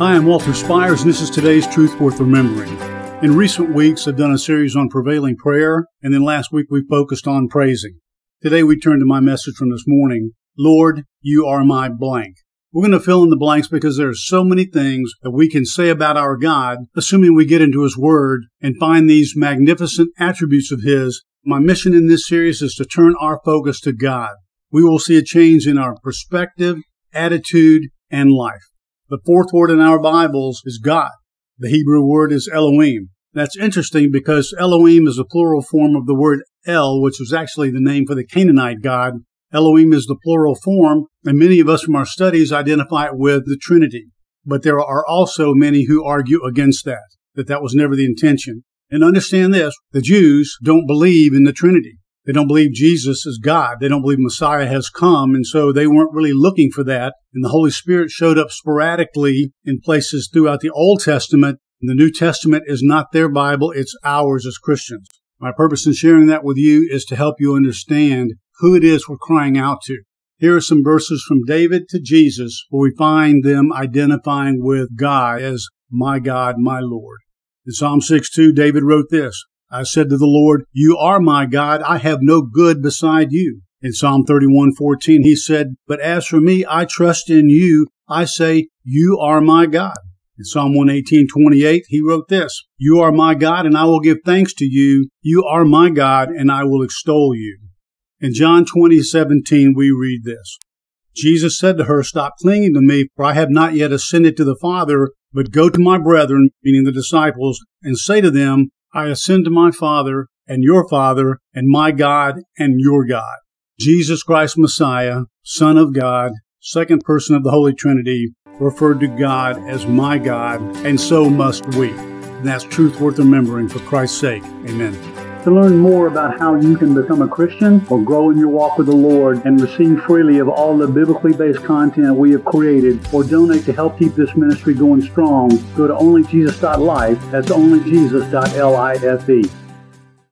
Hi, I'm Walter Spires, and this is today's Truth Worth Remembering. In recent weeks, I've done a series on prevailing prayer, and then last week we focused on praising. Today we turn to my message from this morning Lord, you are my blank. We're going to fill in the blanks because there are so many things that we can say about our God, assuming we get into His Word and find these magnificent attributes of His. My mission in this series is to turn our focus to God. We will see a change in our perspective, attitude, and life. The fourth word in our Bibles is God. The Hebrew word is Elohim. That's interesting because Elohim is a plural form of the word El, which was actually the name for the Canaanite god. Elohim is the plural form, and many of us from our studies identify it with the Trinity. But there are also many who argue against that, that that was never the intention. And understand this, the Jews don't believe in the Trinity. They don't believe Jesus is God. They don't believe Messiah has come. And so they weren't really looking for that. And the Holy Spirit showed up sporadically in places throughout the Old Testament. And the New Testament is not their Bible. It's ours as Christians. My purpose in sharing that with you is to help you understand who it is we're crying out to. Here are some verses from David to Jesus where we find them identifying with God as my God, my Lord. In Psalm 6:2, David wrote this, I said to the Lord, You are my God. I have no good beside you. In Psalm 31:14 he said, But as for me, I trust in you. I say, You are my God. In Psalm 118:28 he wrote this, You are my God and I will give thanks to you. You are my God and I will extol you. In John 20:17 we read this. Jesus said to her, Stop clinging to me, for I have not yet ascended to the Father, but go to my brethren, meaning the disciples, and say to them, I ascend to my Father and your Father and my God and your God. Jesus Christ Messiah, Son of God, second person of the Holy Trinity, referred to God as my God, and so must we. And that's truth worth remembering for Christ's sake. Amen. To learn more about how you can become a Christian or grow in your walk with the Lord and receive freely of all the biblically based content we have created or donate to help keep this ministry going strong, go to onlyjesus.life. That's onlyjesus.life.